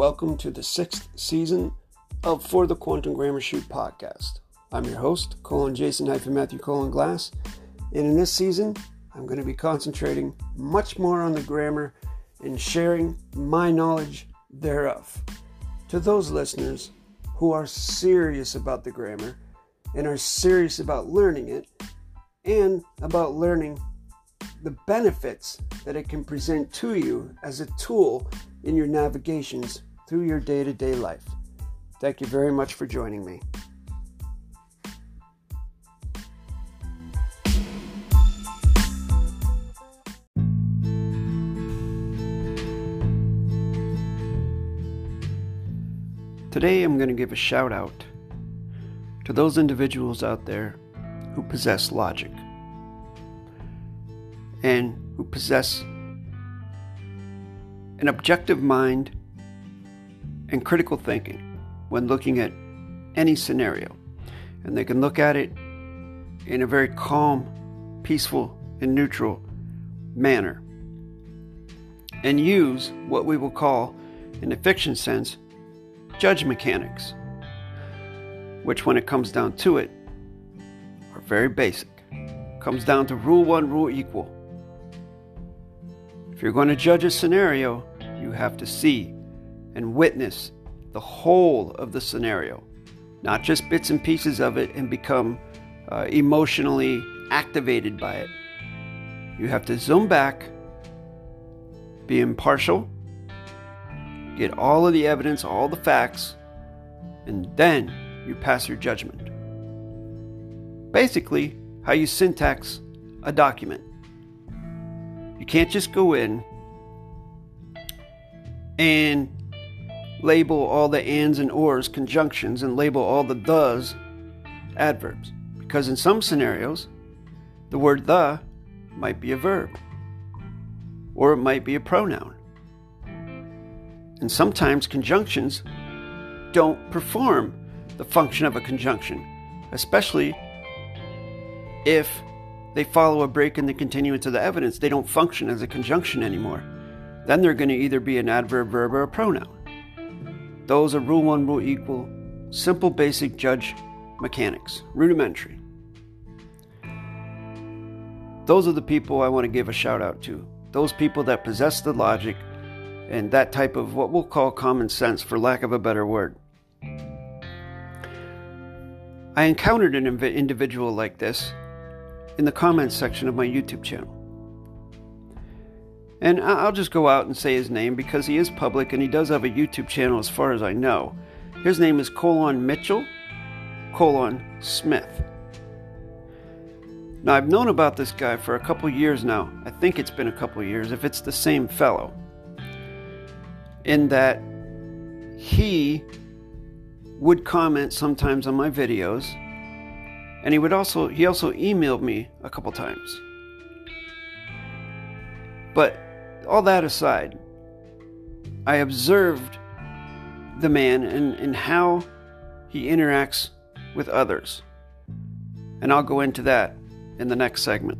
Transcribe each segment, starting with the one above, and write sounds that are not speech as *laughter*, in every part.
welcome to the sixth season of For the Quantum Grammar Shoot podcast. I'm your host, Colon Jason hyphen Matthew Colon Glass, and in this season, I'm going to be concentrating much more on the grammar and sharing my knowledge thereof. To those listeners who are serious about the grammar and are serious about learning it, and about learning the benefits that it can present to you as a tool in your navigations through your day to day life. Thank you very much for joining me. Today, I'm going to give a shout out to those individuals out there who possess logic and who possess an objective mind and critical thinking when looking at any scenario. And they can look at it in a very calm, peaceful, and neutral manner and use what we will call, in a fiction sense, judge mechanics, which, when it comes down to it, are very basic. Comes down to rule one, rule equal. If you're going to judge a scenario, you have to see and witness the whole of the scenario, not just bits and pieces of it and become uh, emotionally activated by it. You have to zoom back, be impartial, get all of the evidence, all the facts, and then you pass your judgment. Basically, how you syntax a document. You can't just go in and label all the ands and ors conjunctions and label all the thes adverbs. Because in some scenarios, the word the might be a verb or it might be a pronoun. And sometimes conjunctions don't perform the function of a conjunction, especially if they follow a break in the continuance of the evidence, they don't function as a conjunction anymore. Then they're going to either be an adverb, verb, or a pronoun. Those are rule one, rule equal, simple, basic judge mechanics, rudimentary. Those are the people I want to give a shout out to. Those people that possess the logic and that type of what we'll call common sense, for lack of a better word. I encountered an individual like this in the comments section of my YouTube channel. And I'll just go out and say his name because he is public and he does have a YouTube channel as far as I know. His name is Colon Mitchell, Colon Smith. Now, I've known about this guy for a couple years now. I think it's been a couple years, if it's the same fellow. In that he would comment sometimes on my videos and he would also he also emailed me a couple times. But all that aside, I observed the man and, and how he interacts with others. And I'll go into that in the next segment.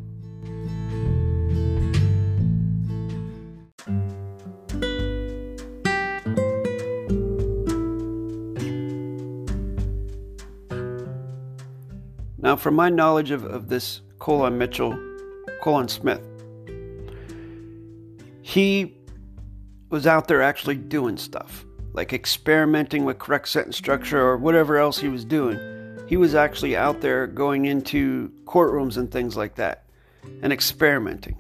Now, from my knowledge of, of this Colon Mitchell, Colon Smith, he was out there actually doing stuff, like experimenting with correct sentence structure or whatever else he was doing. He was actually out there going into courtrooms and things like that and experimenting.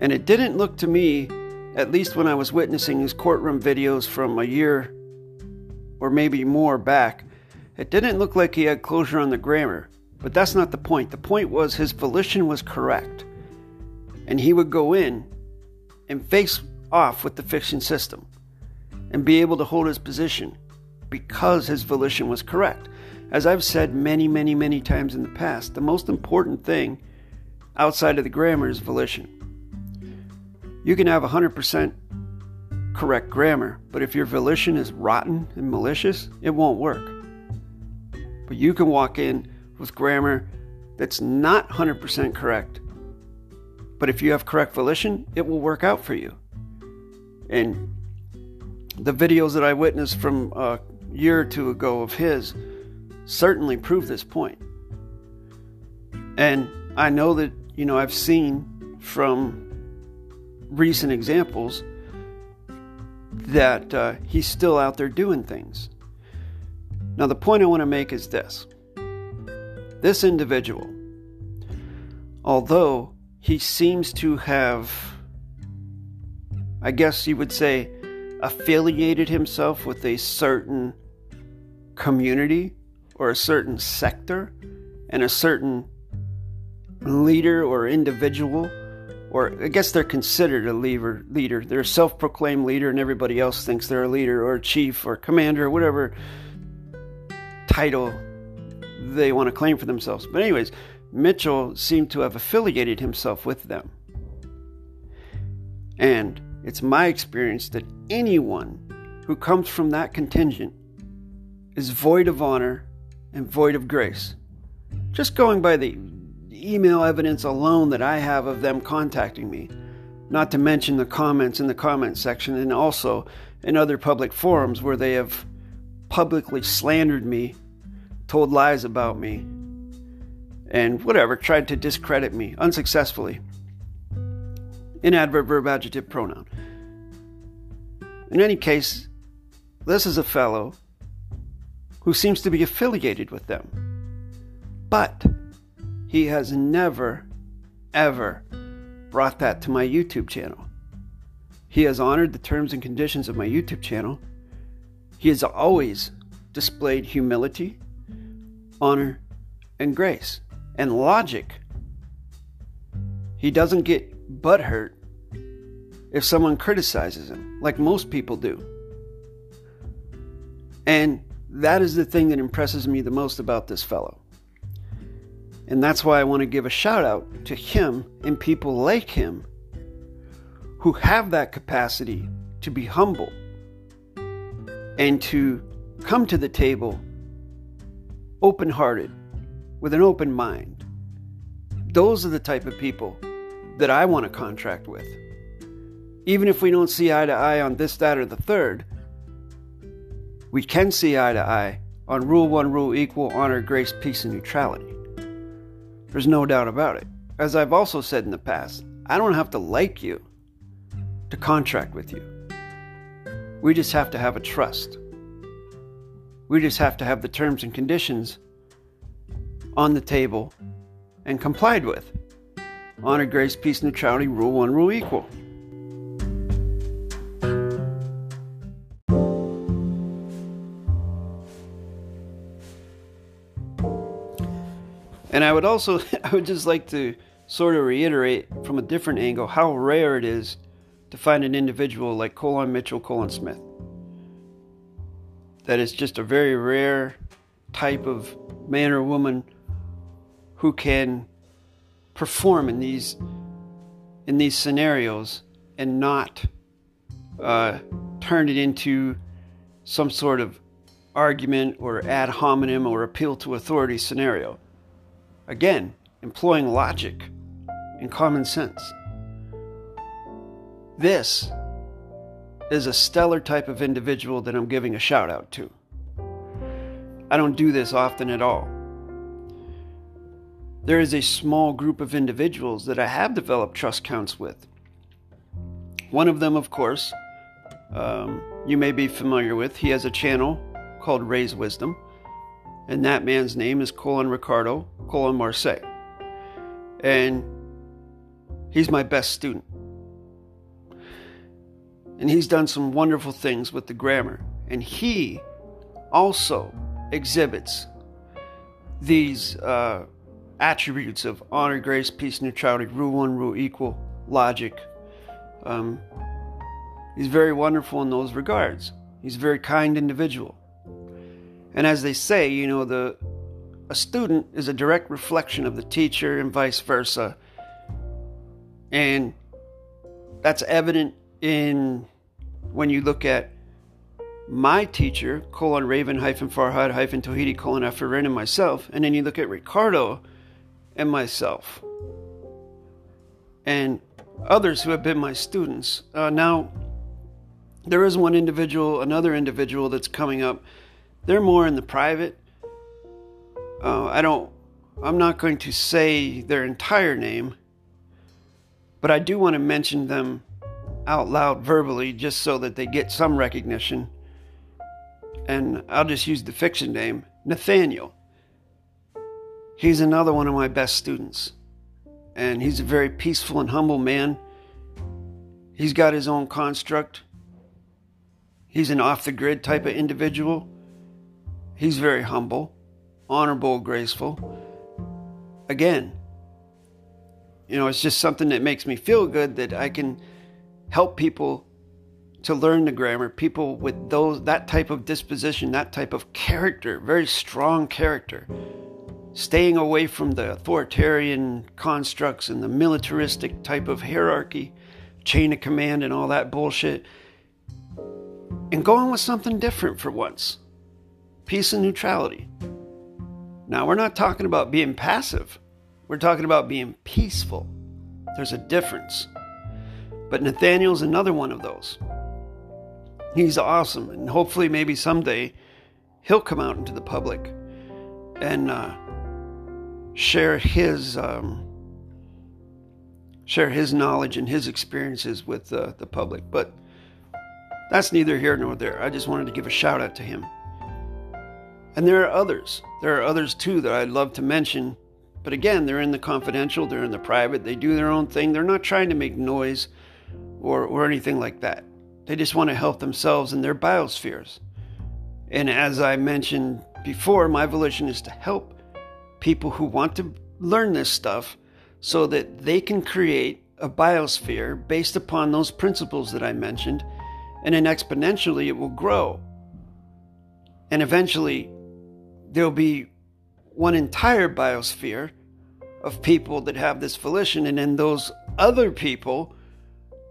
And it didn't look to me, at least when I was witnessing his courtroom videos from a year or maybe more back, it didn't look like he had closure on the grammar, but that's not the point. The point was his volition was correct. And he would go in and face off with the fiction system and be able to hold his position because his volition was correct. As I've said many, many, many times in the past, the most important thing outside of the grammar is volition. You can have 100% correct grammar, but if your volition is rotten and malicious, it won't work. But you can walk in with grammar that's not 100% correct. But if you have correct volition, it will work out for you. And the videos that I witnessed from a year or two ago of his certainly prove this point. And I know that, you know, I've seen from recent examples that uh, he's still out there doing things. Now, the point I want to make is this this individual, although he seems to have, I guess you would say, affiliated himself with a certain community or a certain sector and a certain leader or individual or I guess they're considered a leader. Leader, they're a self-proclaimed leader, and everybody else thinks they're a leader or a chief or commander or whatever title they want to claim for themselves. But anyways, Mitchell seemed to have affiliated himself with them, and it's my experience that anyone who comes from that contingent is void of honor and void of grace. Just going by the email evidence alone that I have of them contacting me, not to mention the comments in the comment section and also in other public forums where they have publicly slandered me, told lies about me, and whatever, tried to discredit me unsuccessfully. In adverb, verb, adjective, pronoun. In any case, this is a fellow who seems to be affiliated with them. But he has never, ever brought that to my YouTube channel. He has honored the terms and conditions of my YouTube channel. He has always displayed humility, honor, and grace, and logic. He doesn't get butthurt if someone criticizes him, like most people do. And that is the thing that impresses me the most about this fellow. And that's why I want to give a shout out to him and people like him who have that capacity to be humble and to come to the table open hearted with an open mind. Those are the type of people that I want to contract with. Even if we don't see eye to eye on this, that, or the third, we can see eye to eye on rule one, rule equal, honor, grace, peace, and neutrality. There's no doubt about it. As I've also said in the past, I don't have to like you to contract with you. We just have to have a trust. We just have to have the terms and conditions on the table and complied with. Honor, grace, peace, neutrality, rule one, rule equal. And I would also, *laughs* I would just like to sort of reiterate from a different angle how rare it is to find an individual like Colon Mitchell, Colon Smith. That is just a very rare type of man or woman who can perform in these in these scenarios and not uh, turn it into some sort of argument or ad hominem or appeal to authority scenario. Again, employing logic and common sense. This is a stellar type of individual that I'm giving a shout out to. I don't do this often at all. There is a small group of individuals that I have developed trust counts with. One of them, of course, um, you may be familiar with. He has a channel called Raise Wisdom and that man's name is Colon Ricardo, Colon Marseille. And he's my best student. And he's done some wonderful things with the grammar. And he also exhibits these uh, attributes of honor, grace, peace, neutrality, rule one, rule equal, logic. Um, he's very wonderful in those regards. He's a very kind individual. And as they say, you know, the a student is a direct reflection of the teacher and vice versa. And that's evident in when you look at my teacher, colon Raven hyphen Farhad hyphen Tohidi colon Afirin and myself, and then you look at Ricardo and myself, and others who have been my students. Uh, now, There is one individual, another individual that's coming up. They're more in the private. Uh, I don't, I'm not going to say their entire name, but I do want to mention them out loud verbally just so that they get some recognition. And I'll just use the fiction name Nathaniel. He's another one of my best students. And he's a very peaceful and humble man. He's got his own construct. He's an off the grid type of individual. He's very humble, honorable, graceful. Again, you know, it's just something that makes me feel good that I can help people to learn the grammar, people with those that type of disposition, that type of character, very strong character staying away from the authoritarian constructs and the militaristic type of hierarchy, chain of command, and all that bullshit, and going with something different for once peace and neutrality. Now, we're not talking about being passive, we're talking about being peaceful. There's a difference. But Nathaniel's another one of those. He's awesome, and hopefully, maybe someday, he'll come out into the public and uh, share his um, share his knowledge and his experiences with uh, the public. But that's neither here nor there. I just wanted to give a shout out to him. And there are others. There are others too that I'd love to mention. But again, they're in the confidential, they're in the private, they do their own thing. They're not trying to make noise or, or anything like that. They just want to help themselves in their biospheres. And as I mentioned before, my volition is to help people who want to learn this stuff so that they can create a biosphere based upon those principles that I mentioned, and then exponentially it will grow. And eventually, there'll be one entire biosphere of people that have this volition, and then those other people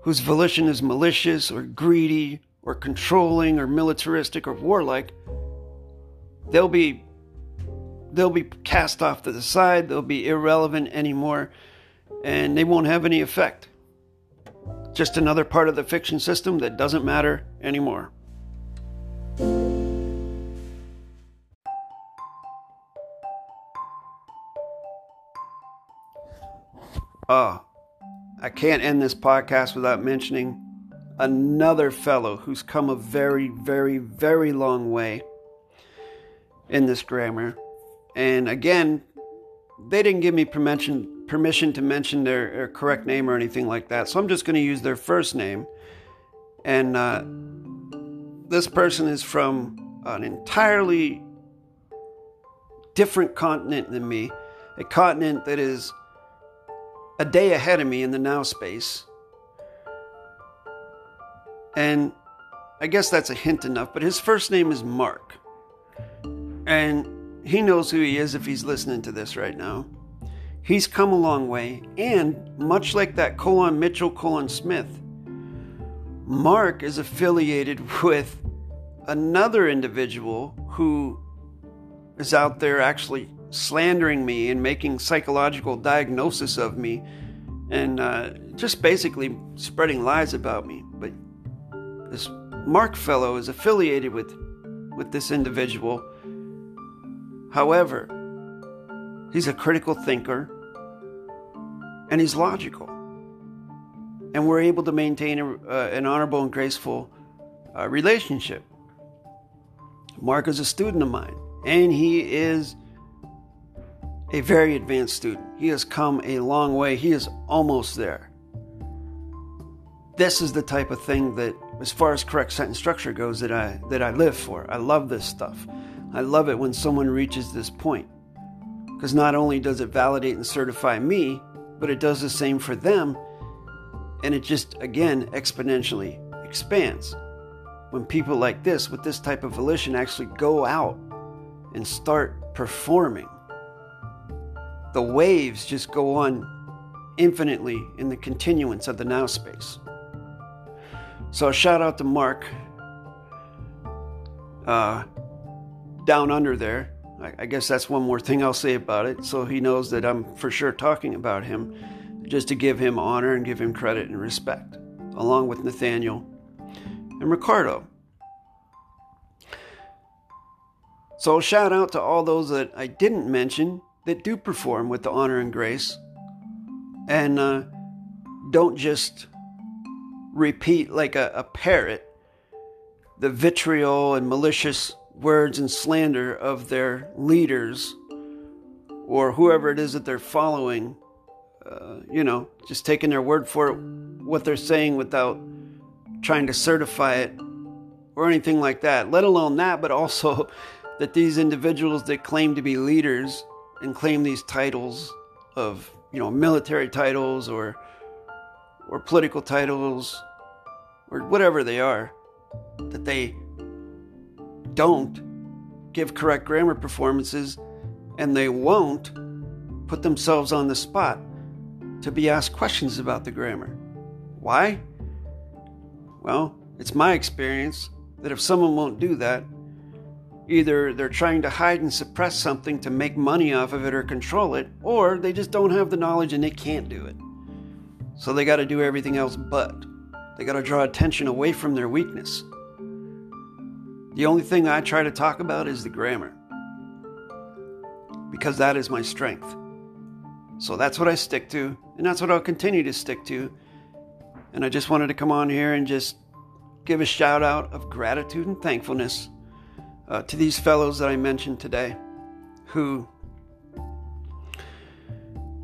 whose volition is malicious or greedy or controlling or militaristic or warlike, they'll be they'll be cast off to the side, they'll be irrelevant anymore, and they won't have any effect. Just another part of the fiction system that doesn't matter anymore. Ah, I can't end this podcast without mentioning another fellow who's come a very, very, very long way in this grammar and again, they didn't give me permission permission to mention their, their correct name or anything like that. So I'm just going to use their first name. And uh, this person is from an entirely different continent than me, a continent that is a day ahead of me in the now space. And I guess that's a hint enough, but his first name is Mark. And he knows who he is if he's listening to this right now. He's come a long way, and much like that colon Mitchell colon Smith, Mark is affiliated *laughs* with another individual who is out there actually slandering me and making psychological diagnosis of me and uh, just basically spreading lies about me. But this Mark fellow is affiliated with with this individual However, he's a critical thinker and he's logical. And we're able to maintain a, uh, an honorable and graceful uh, relationship. Mark is a student of mine, and he is a very advanced student. He has come a long way, he is almost there. This is the type of thing that, as far as correct sentence structure goes, that I, that I live for. I love this stuff. I love it when someone reaches this point. Because not only does it validate and certify me, but it does the same for them. And it just, again, exponentially expands. When people like this, with this type of volition, actually go out and start performing, the waves just go on infinitely in the continuance of the now space. So, shout out to Mark. Uh, down under there. I, I guess that's one more thing I'll say about it. So he knows that I'm for sure talking about him, just to give him honor and give him credit and respect, along with Nathaniel and Ricardo. So, shout out to all those that I didn't mention that do perform with the honor and grace and uh, don't just repeat like a, a parrot the vitriol and malicious words and slander of their leaders or whoever it is that they're following. Uh, you know, just taking their word for it, what they're saying without trying to certify it or anything like that. Let alone that, but also *laughs* that these individuals that claim to be leaders and claim these titles of, you know, military titles or or political titles or whatever they are, that they don't give correct grammar performances and they won't put themselves on the spot to be asked questions about the grammar. Why? Well, it's my experience that if someone won't do that, either they're trying to hide and suppress something to make money off of it or control it, or they just don't have the knowledge and they can't do it. So they got to do everything else but. They got to draw attention away from their weakness. The only thing I try to talk about is the grammar. Because that is my strength. So that's what I stick to, and that's what I'll continue to stick to. And I just wanted to come on here and just give a shout out of gratitude and thankfulness uh, to these fellows that I mentioned today who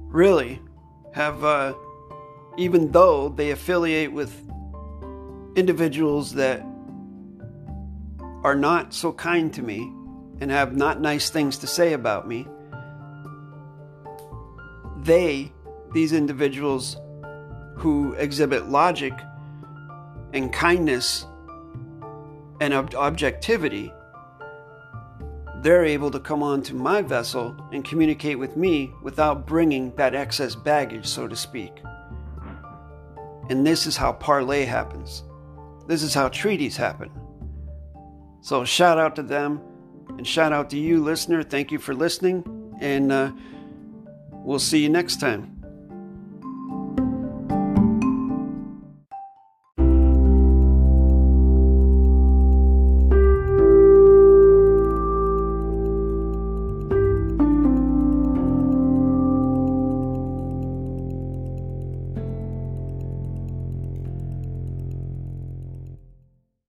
really have, uh, even though they affiliate with individuals that are not so kind to me and have not nice things to say about me, they, these individuals who exhibit logic and kindness and ob- objectivity, they're able to come onto my vessel and communicate with me without bringing that excess baggage, so to speak. And this is how parlay happens. This is how treaties happen. So, shout out to them and shout out to you, listener. Thank you for listening, and uh, we'll see you next time.